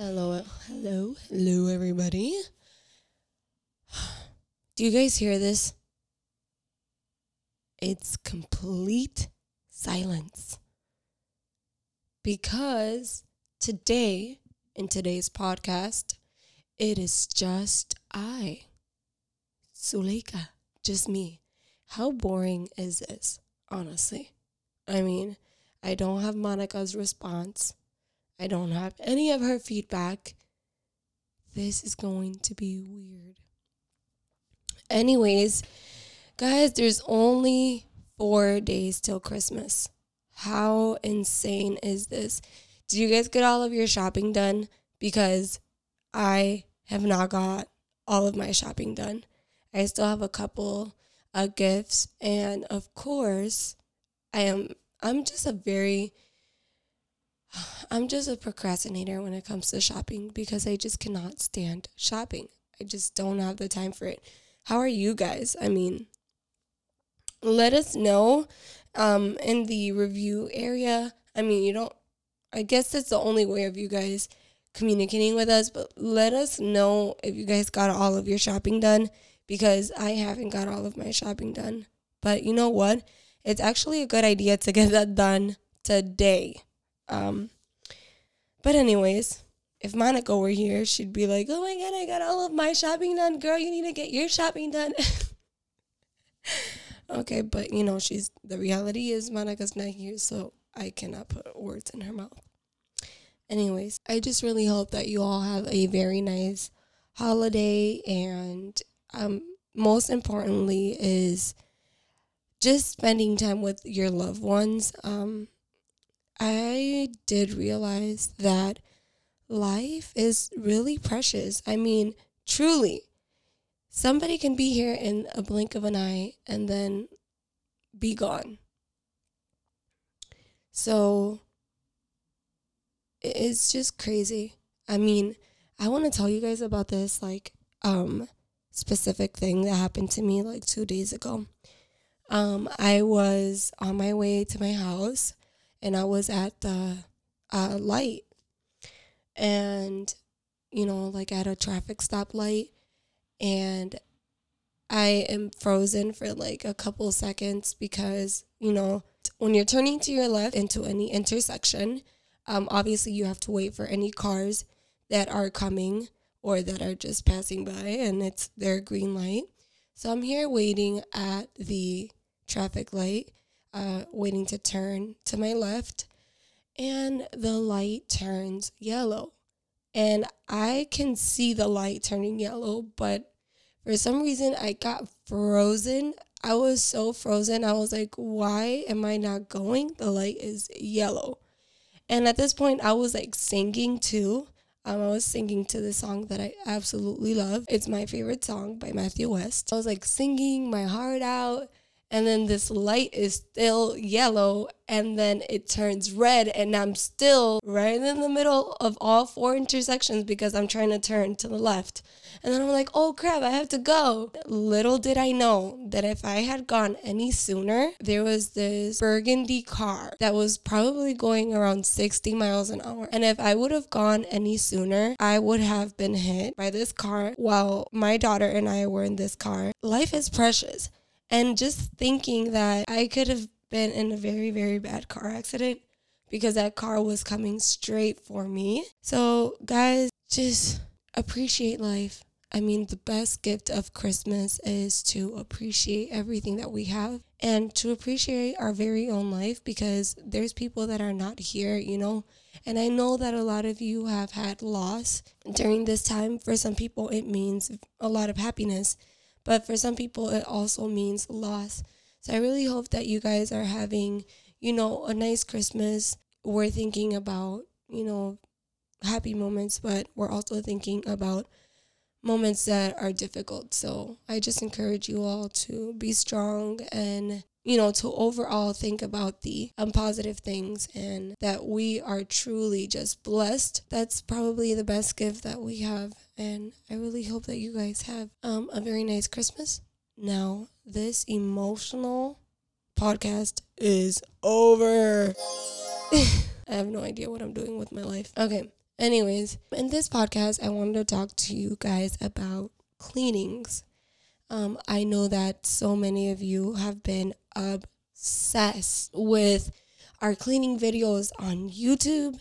Hello, hello, hello, everybody. Do you guys hear this? It's complete silence. Because today, in today's podcast, it is just I, Suleika, just me. How boring is this, honestly? I mean, I don't have Monica's response. I don't have any of her feedback. This is going to be weird. Anyways, guys, there's only four days till Christmas. How insane is this? Did you guys get all of your shopping done? Because I have not got all of my shopping done. I still have a couple of gifts, and of course, I am. I'm just a very I'm just a procrastinator when it comes to shopping because I just cannot stand shopping. I just don't have the time for it. How are you guys? I mean, let us know um, in the review area. I mean, you don't, I guess that's the only way of you guys communicating with us, but let us know if you guys got all of your shopping done because I haven't got all of my shopping done. But you know what? It's actually a good idea to get that done today. Um, but anyways, if Monica were here, she'd be like, "Oh my god, I got all of my shopping done, girl. You need to get your shopping done." okay, but you know, she's the reality is Monica's not here, so I cannot put words in her mouth. Anyways, I just really hope that you all have a very nice holiday and um most importantly is just spending time with your loved ones. Um I did realize that life is really precious. I mean, truly, somebody can be here in a blink of an eye and then be gone. So it's just crazy. I mean, I want to tell you guys about this like um specific thing that happened to me like 2 days ago. Um I was on my way to my house and I was at the uh, light. And you know like at a traffic stoplight and I am frozen for like a couple seconds because you know when you're turning to your left into any intersection um, obviously you have to wait for any cars that are coming or that are just passing by and it's their green light. So I'm here waiting at the traffic light uh, waiting to turn to my left, and the light turns yellow. And I can see the light turning yellow, but for some reason I got frozen. I was so frozen. I was like, why am I not going? The light is yellow. And at this point, I was like singing too. Um, I was singing to the song that I absolutely love. It's my favorite song by Matthew West. I was like singing my heart out and then this light is still yellow and then it turns red and I'm still right in the middle of all four intersections because I'm trying to turn to the left. And then I'm like, oh crap, I have to go. Little did I know that if I had gone any sooner, there was this burgundy car that was probably going around 60 miles an hour. And if I would have gone any sooner, I would have been hit by this car while my daughter and I were in this car. Life is precious. And just thinking that I could have been in a very, very bad car accident because that car was coming straight for me. So, guys, just appreciate life. I mean, the best gift of Christmas is to appreciate everything that we have and to appreciate our very own life because there's people that are not here, you know. And I know that a lot of you have had loss during this time. For some people, it means a lot of happiness. But for some people, it also means loss. So I really hope that you guys are having, you know, a nice Christmas. We're thinking about, you know, happy moments, but we're also thinking about moments that are difficult. So I just encourage you all to be strong and you know, to overall think about the um, positive things and that we are truly just blessed. That's probably the best gift that we have. And I really hope that you guys have um, a very nice Christmas. Now, this emotional podcast is over. I have no idea what I'm doing with my life. Okay. Anyways, in this podcast, I wanted to talk to you guys about cleanings. Um, I know that so many of you have been obsessed with our cleaning videos on YouTube.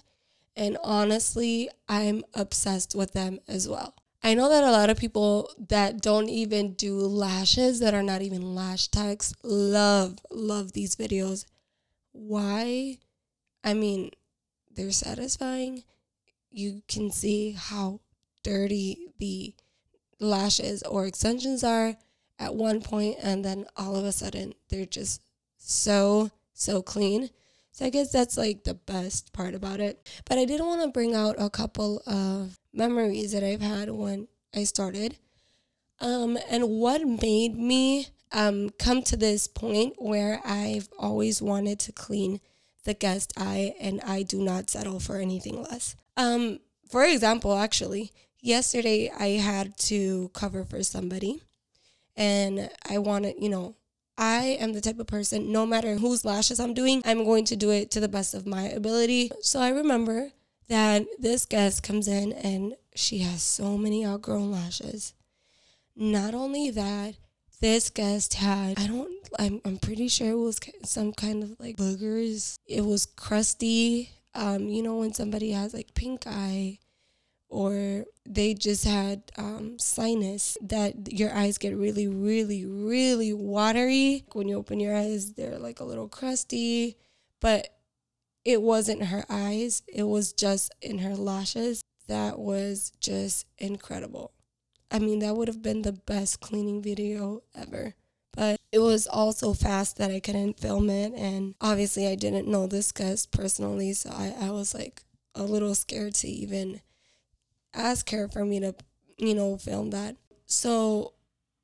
And honestly, I'm obsessed with them as well. I know that a lot of people that don't even do lashes, that are not even lash techs, love, love these videos. Why? I mean, they're satisfying. You can see how dirty the lashes or extensions are at one point, and then all of a sudden they're just so, so clean. So I guess that's like the best part about it. But I did want to bring out a couple of memories that I've had when I started. Um, and what made me um, come to this point where I've always wanted to clean the guest eye and I do not settle for anything less. Um, for example, actually, yesterday I had to cover for somebody and I wanted, you know, I am the type of person, no matter whose lashes I'm doing, I'm going to do it to the best of my ability. So I remember that this guest comes in and she has so many outgrown lashes. Not only that, this guest had, I don't, I'm, I'm pretty sure it was some kind of like boogers. It was crusty. Um, you know, when somebody has like pink eye or they just had um, sinus that your eyes get really, really, really watery. When you open your eyes, they're like a little crusty, but it wasn't her eyes, it was just in her lashes. That was just incredible. I mean, that would have been the best cleaning video ever. But it was all so fast that I couldn't film it. And obviously, I didn't know this guest personally. So I, I was like a little scared to even ask her for me to, you know, film that. So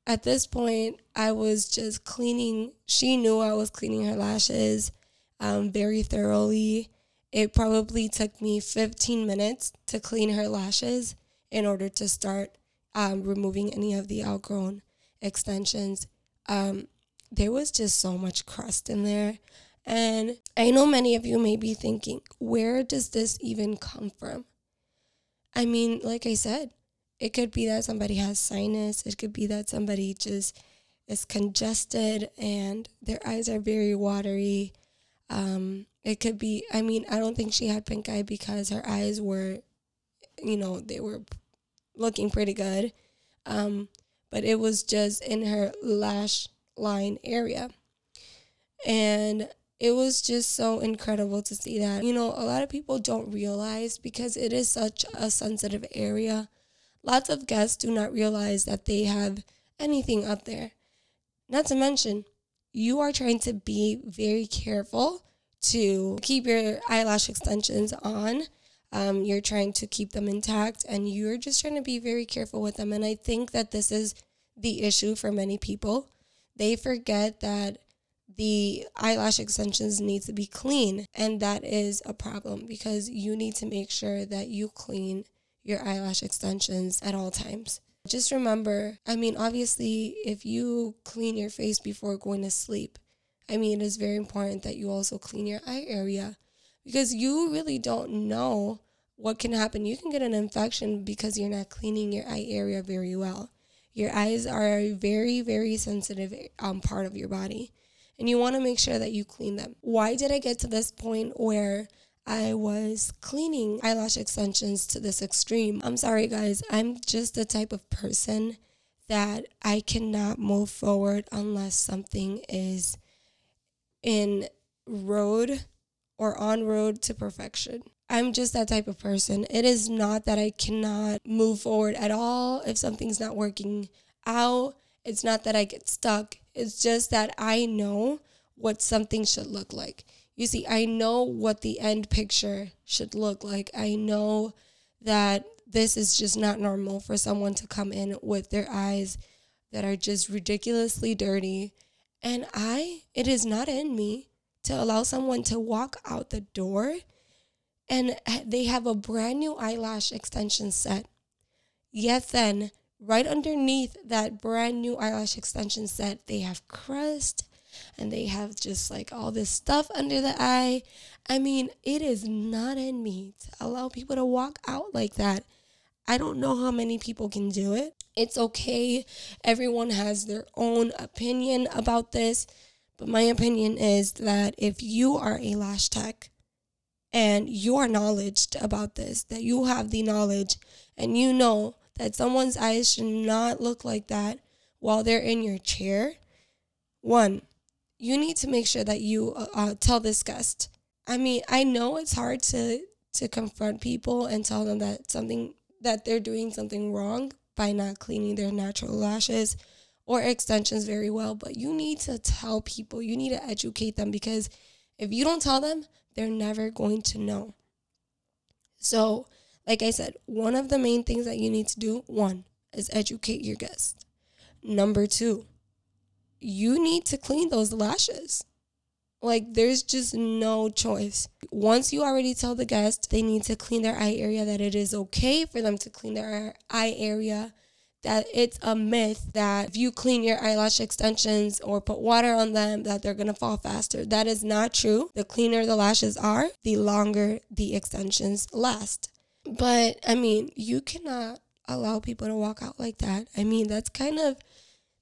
at this point, I was just cleaning. She knew I was cleaning her lashes um, very thoroughly. It probably took me 15 minutes to clean her lashes in order to start um, removing any of the outgrown extensions. Um, there was just so much crust in there. And I know many of you may be thinking, where does this even come from? I mean, like I said, it could be that somebody has sinus, it could be that somebody just is congested and their eyes are very watery. Um, it could be, I mean, I don't think she had pink eye because her eyes were, you know, they were looking pretty good. Um, but it was just in her lash line area. And it was just so incredible to see that. You know, a lot of people don't realize because it is such a sensitive area. Lots of guests do not realize that they have anything up there. Not to mention, you are trying to be very careful to keep your eyelash extensions on. Um, you're trying to keep them intact and you're just trying to be very careful with them. And I think that this is the issue for many people. They forget that the eyelash extensions need to be clean and that is a problem because you need to make sure that you clean your eyelash extensions at all times. Just remember, I mean, obviously, if you clean your face before going to sleep, I mean, it is very important that you also clean your eye area because you really don't know what can happen. You can get an infection because you're not cleaning your eye area very well. Your eyes are a very, very sensitive um, part of your body, and you want to make sure that you clean them. Why did I get to this point where I was cleaning eyelash extensions to this extreme. I'm sorry, guys. I'm just the type of person that I cannot move forward unless something is in road or on road to perfection. I'm just that type of person. It is not that I cannot move forward at all if something's not working out. It's not that I get stuck. It's just that I know what something should look like. You see, I know what the end picture should look like. I know that this is just not normal for someone to come in with their eyes that are just ridiculously dirty. And I, it is not in me to allow someone to walk out the door and they have a brand new eyelash extension set. Yet then, right underneath that brand new eyelash extension set, they have crust and they have just like all this stuff under the eye. I mean, it is not in me to allow people to walk out like that. I don't know how many people can do it. It's okay. Everyone has their own opinion about this. But my opinion is that if you are a lash tech and you are knowledged about this, that you have the knowledge and you know that someone's eyes should not look like that while they're in your chair, one, you need to make sure that you uh, uh, tell this guest. I mean, I know it's hard to to confront people and tell them that something that they're doing something wrong by not cleaning their natural lashes or extensions very well, but you need to tell people, you need to educate them because if you don't tell them, they're never going to know. So, like I said, one of the main things that you need to do, one, is educate your guests. Number two, you need to clean those lashes. Like, there's just no choice. Once you already tell the guest they need to clean their eye area, that it is okay for them to clean their eye area, that it's a myth that if you clean your eyelash extensions or put water on them, that they're gonna fall faster. That is not true. The cleaner the lashes are, the longer the extensions last. But I mean, you cannot allow people to walk out like that. I mean, that's kind of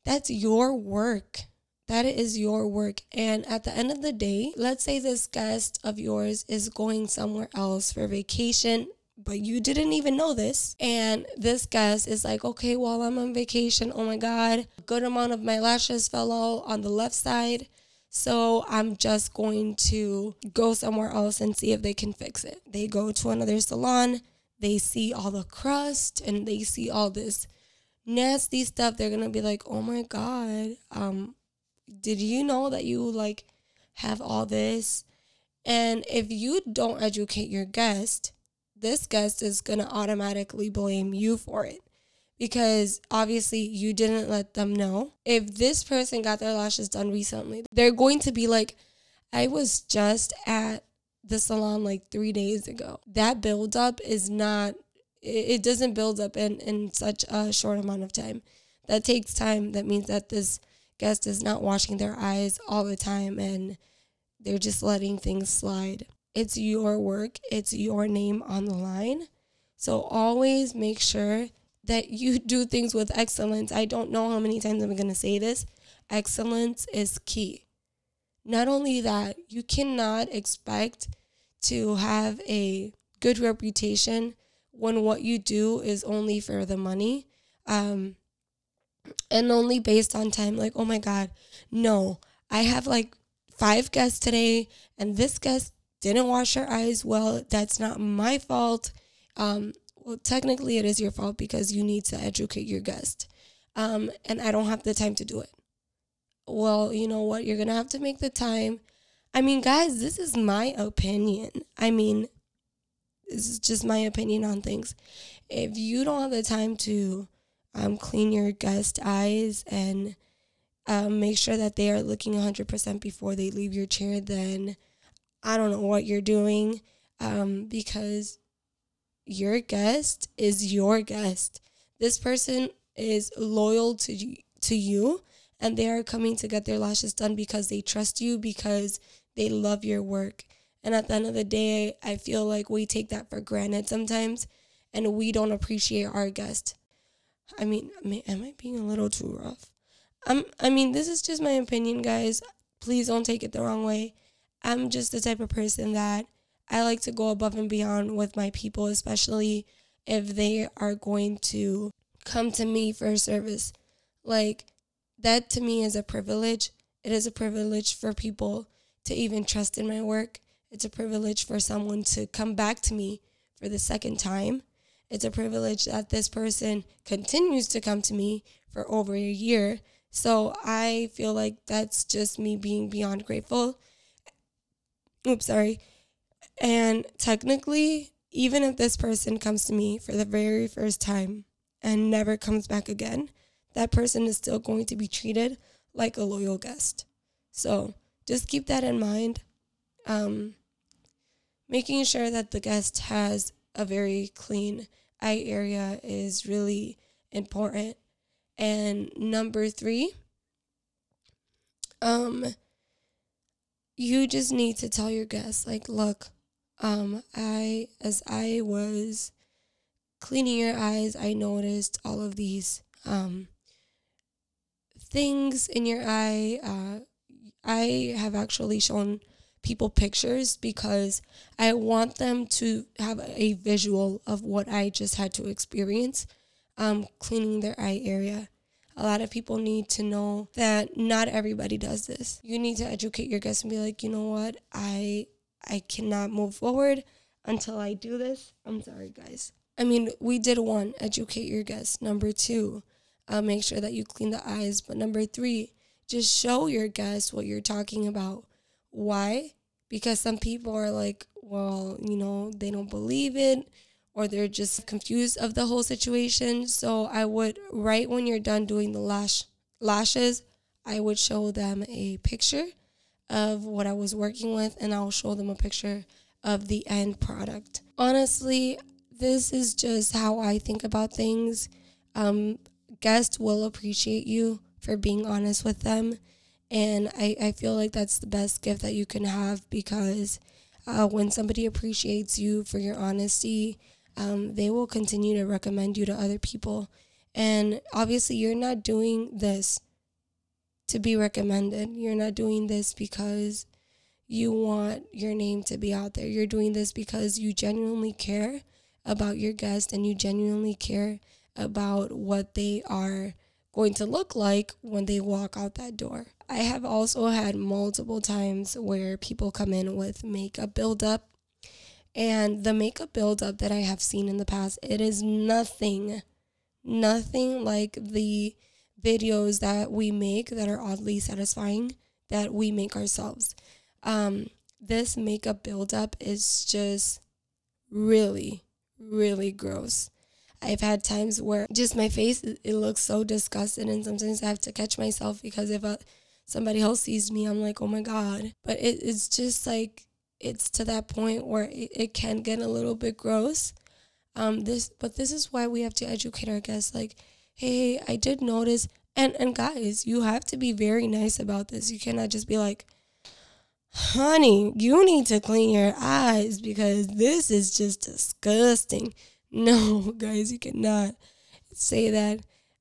that's your work. That is your work. And at the end of the day, let's say this guest of yours is going somewhere else for vacation, but you didn't even know this. And this guest is like, okay, while I'm on vacation, oh my God, a good amount of my lashes fell out on the left side. So I'm just going to go somewhere else and see if they can fix it. They go to another salon, they see all the crust and they see all this nasty stuff. They're gonna be like, oh my God, um, did you know that you like have all this? And if you don't educate your guest, this guest is to automatically blame you for it because obviously you didn't let them know. If this person got their lashes done recently, they're going to be like, I was just at the salon like three days ago. That buildup is not, it doesn't build up in, in such a short amount of time. That takes time. That means that this guest is not washing their eyes all the time and they're just letting things slide. It's your work, it's your name on the line. So always make sure that you do things with excellence. I don't know how many times I'm going to say this. Excellence is key. Not only that, you cannot expect to have a good reputation when what you do is only for the money. Um, and only based on time. Like, oh my God, no, I have like five guests today, and this guest didn't wash her eyes well. That's not my fault. Um, well, technically, it is your fault because you need to educate your guest. Um, and I don't have the time to do it. Well, you know what? You're going to have to make the time. I mean, guys, this is my opinion. I mean, this is just my opinion on things. If you don't have the time to um, clean your guest eyes and um, make sure that they are looking 100% before they leave your chair, then I don't know what you're doing um, because your guest is your guest. This person is loyal to to you and they are coming to get their lashes done because they trust you because they love your work. And at the end of the day, I feel like we take that for granted sometimes and we don't appreciate our guest. I mean, am I being a little too rough? I'm, I mean, this is just my opinion, guys. Please don't take it the wrong way. I'm just the type of person that I like to go above and beyond with my people, especially if they are going to come to me for a service. Like, that to me is a privilege. It is a privilege for people to even trust in my work. It's a privilege for someone to come back to me for the second time. It's a privilege that this person continues to come to me for over a year. So I feel like that's just me being beyond grateful. Oops, sorry. And technically, even if this person comes to me for the very first time and never comes back again, that person is still going to be treated like a loyal guest. So just keep that in mind. Um, making sure that the guest has a very clean eye area is really important. And number three, um, you just need to tell your guests, like, look, um, I, as I was cleaning your eyes, I noticed all of these um, things in your eye. Uh, I have actually shown people pictures because I want them to have a visual of what I just had to experience um, cleaning their eye area. A lot of people need to know that not everybody does this. You need to educate your guests and be like, you know what, I I cannot move forward until I do this. I'm sorry, guys. I mean, we did one, educate your guests. Number two, uh, make sure that you clean the eyes. But number three, just show your guests what you're talking about. Why? Because some people are like, well, you know, they don't believe it or they're just confused of the whole situation. So I would right when you're done doing the lash lashes, I would show them a picture of what I was working with and I'll show them a picture of the end product. Honestly, this is just how I think about things. Um, guests will appreciate you for being honest with them. And I, I feel like that's the best gift that you can have because uh, when somebody appreciates you for your honesty, um, they will continue to recommend you to other people. And obviously, you're not doing this to be recommended. You're not doing this because you want your name to be out there. You're doing this because you genuinely care about your guest and you genuinely care about what they are going to look like when they walk out that door. I have also had multiple times where people come in with makeup buildup and the makeup buildup that I have seen in the past, it is nothing, nothing like the videos that we make that are oddly satisfying that we make ourselves. Um, this makeup buildup is just really, really gross. I've had times where just my face it looks so disgusted, and sometimes I have to catch myself because if uh, somebody else sees me, I'm like, oh my god. But it, it's just like it's to that point where it, it can get a little bit gross. Um, this, but this is why we have to educate our guests. Like, hey, I did notice, and and guys, you have to be very nice about this. You cannot just be like, honey, you need to clean your eyes because this is just disgusting. No, guys, you cannot say that.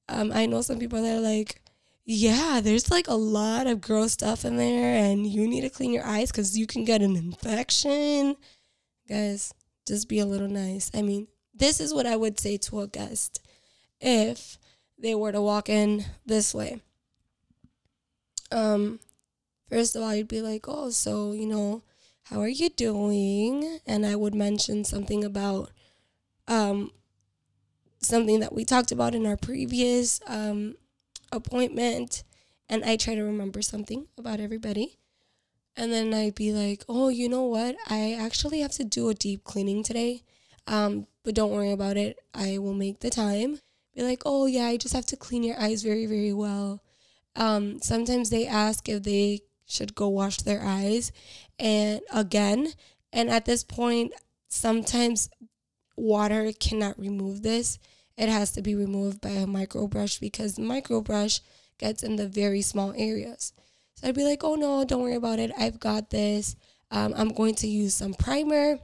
Um, I know some people that are like, yeah, there's like a lot of gross stuff in there, and you need to clean your eyes because you can get an infection. Guys, just be a little nice. I mean, this is what I would say to a guest if they were to walk in this way. Um, first of all, you'd be like, oh, so, you know, how are you doing? And I would mention something about um, something that we talked about in our previous um, appointment and I try to remember something about everybody. And then I'd be like, oh, you know what? I actually have to do a deep cleaning today. Um, but don't worry about it. I will make the time. Be like, oh, yeah, I just have to clean your eyes very, very well. Um, sometimes they ask if they should go wash their eyes and again. And at this point, sometimes water cannot remove this it has to be removed by a micro brush because micro brush gets in the very small areas. So I'd be like, oh no, don't worry about it. I've got this. Um, I'm going to use some primer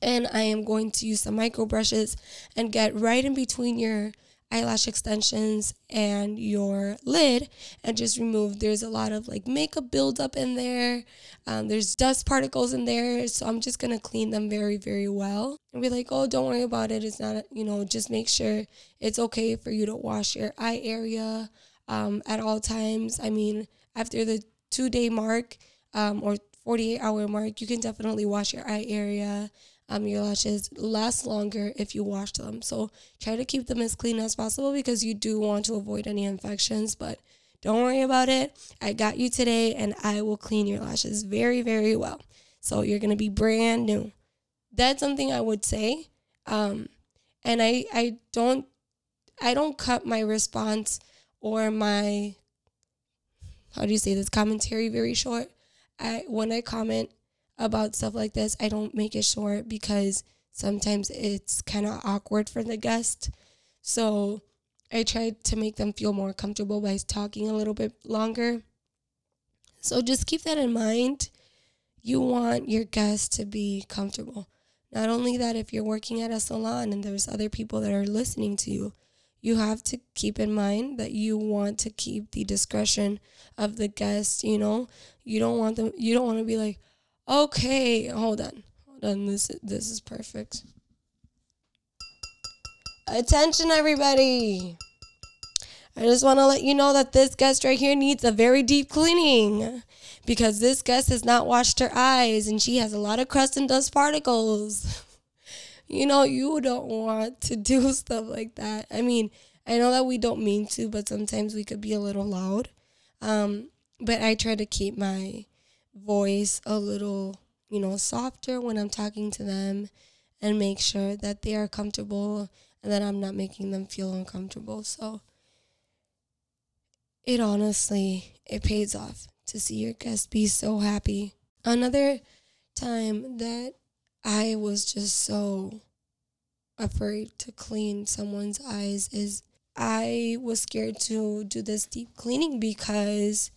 and I am going to use some micro brushes and get right in between your eyelash extensions and your lid and just remove. There's a lot of like makeup buildup in there. Um, there's dust particles in there so i'm just gonna clean them very very well and be like oh don't worry about it. It's not you know just make sure it's okay for you to wash your eye area um, at all times. I mean after the two day mark um, or 48 hour mark you can definitely wash your eye area um, your lashes last longer if you wash them. So try to keep them as clean as possible because you do want to avoid any infections. But don't worry about it. I got you today and I will clean your lashes very, very well. So you're going to be brand new. That's something I would say. Um, and I, I don't, I don't cut my response or my, how do you say this commentary very short. I, when I comment, about stuff like this, I don't make it short because sometimes it's kind of awkward for the guest. So I try to make them feel more comfortable by talking a little bit longer. So just keep that in mind. You want your guests to be comfortable. Not only that, if you're working at a salon and there's other people that are listening to you, you have to keep in mind that you want to keep the discretion of the guest, you know? You don't want them you don't want to be like, "Okay, hold on. Hold on. This this is perfect." Attention everybody. I just want to let you know that this guest right here needs a very deep cleaning because this guest has not washed her eyes and she has a lot of crust and dust particles. you know, you don't want to do stuff like that. I mean, I know that we don't mean to, but sometimes we could be a little loud. Um, but I try to keep my voice a little, you know, softer when I'm talking to them and make sure that they are comfortable and that I'm not making them feel uncomfortable. So it honestly it pays off to see your guests be so happy. Another time that I was just so afraid to clean someone's eyes is I was scared to do this deep cleaning because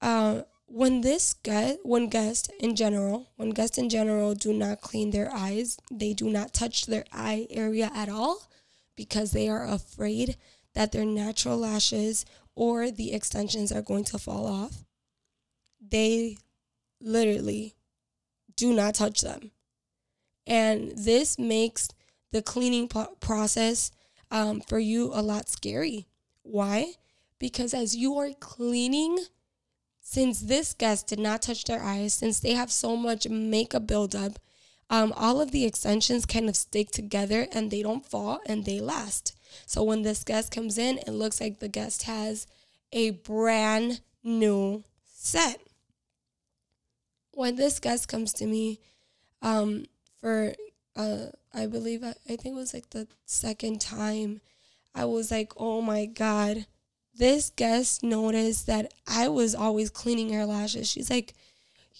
uh, when this guest, when guests in general, when guests in general do not clean their eyes, they do not touch their eye area at all because they are afraid that their natural lashes or the extensions are going to fall off, they literally do not touch them. And this makes the cleaning process um, for you a lot scary. Why? Because as you are cleaning, since this guest did not touch their eyes, since they have so much makeup buildup, um, all of the extensions kind of stick together and they don't fall and they last. So when this guest comes in, it looks like the guest has a brand new set. When this guest comes to me um, for, uh, I believe, I, I think it was like the second time, I was like, oh my God. This guest noticed that I was always cleaning her lashes. She's like,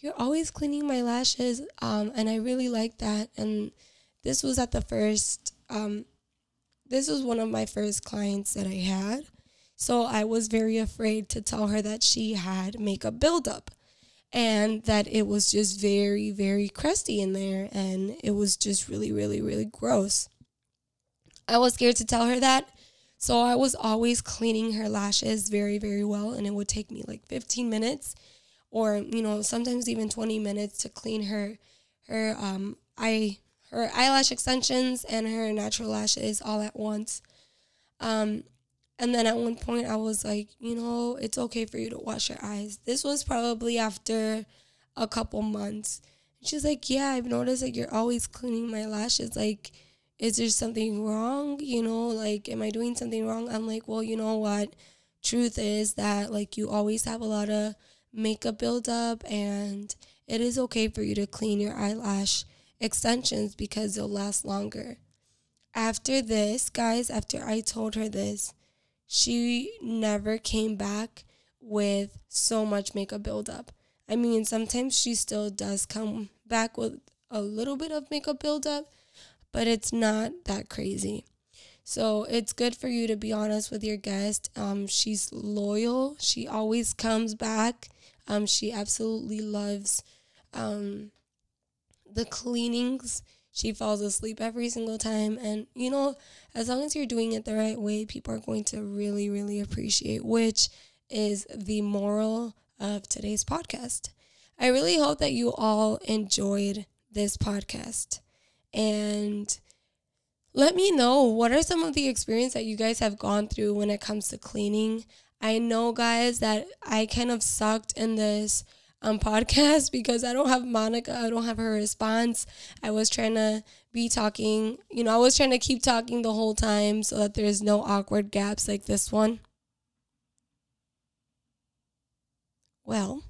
You're always cleaning my lashes. Um, and I really like that. And this was at the first um, this was one of my first clients that I had. So I was very afraid to tell her that she had makeup buildup and that it was just very, very crusty in there and it was just really, really, really gross. I was scared to tell her that. So I was always cleaning her lashes very, very well and it would take me like 15 minutes or, you know, sometimes even 20 minutes to clean her her um eye her eyelash extensions and her natural lashes all at once. Um, and then at one point, I was like, you know, it's okay for you to wash your eyes. This was probably after a couple months. she's like, yeah, I've noticed that you're always cleaning my lashes. Like, is there something wrong? You know, like, am I doing something wrong? I'm like, well, you know what? Truth is that, like, you always have a lot of makeup buildup, and it is okay for you to clean your eyelash extensions because they'll last longer. After this, guys, after I told her this, she never came back with so much makeup buildup. I mean, sometimes she still does come back with a little bit of makeup buildup, but it's not that crazy. So it's good for you to be honest with your guest. Um, she's loyal. She always comes back. Um, she absolutely loves um, the cleanings. She falls asleep every single time. And, you know, as long as you're doing it the right way, people are going to really, really appreciate, which is the moral of today's podcast. I really hope that you all enjoyed this podcast. And let me know what are some of the experience that you guys have gone through when it comes to cleaning. I know, guys, that I kind of sucked in this um, podcast because I don't have Monica. I don't have her response. I was trying to be talking, you know, I was trying to keep talking the whole time so that there's no awkward gaps like this one. Well,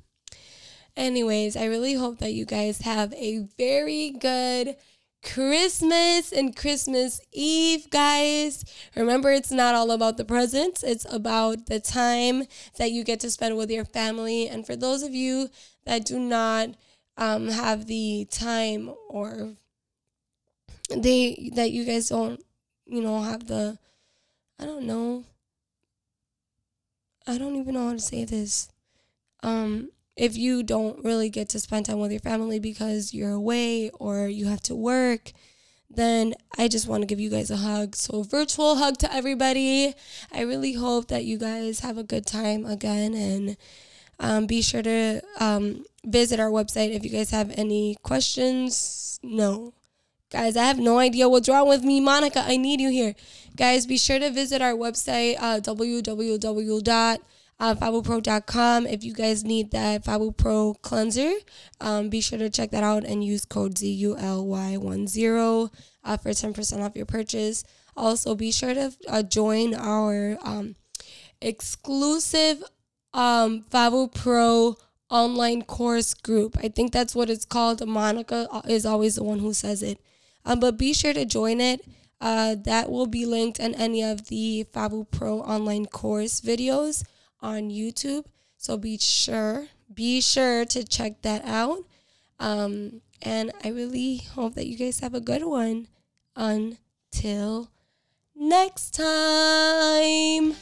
anyways, I really hope that you guys have a very good Christmas and Christmas Eve, guys. Remember, it's not all about the presents, it's about the time that you get to spend with your family. And for those of you that do not um, have the time or they that you guys don't, you know, have the, I don't know, I don't even know how to say this. Um, if you don't really get to spend time with your family because you're away or you have to work, then I just want to give you guys a hug. So, virtual hug to everybody. I really hope that you guys have a good time again and um, be sure to um, visit our website if you guys have any questions. No. Guys, I have no idea what's wrong with me. Monica, I need you here. Guys, be sure to visit our website, uh, www uh, FabuPro.com. If you guys need that Fabu Pro cleanser, um, be sure to check that out and use code ZULY10 uh, for 10% off your purchase. Also, be sure to uh, join our um, exclusive um, online course group. I think that's what it's called. Monica uh, is always the one who says it. Um, but be sure to join it. Uh, that will be linked in any of the Fabu Pro online course videos on YouTube. So be sure, be sure to check that out. Um, and I really hope that you guys have a good one. Until next time.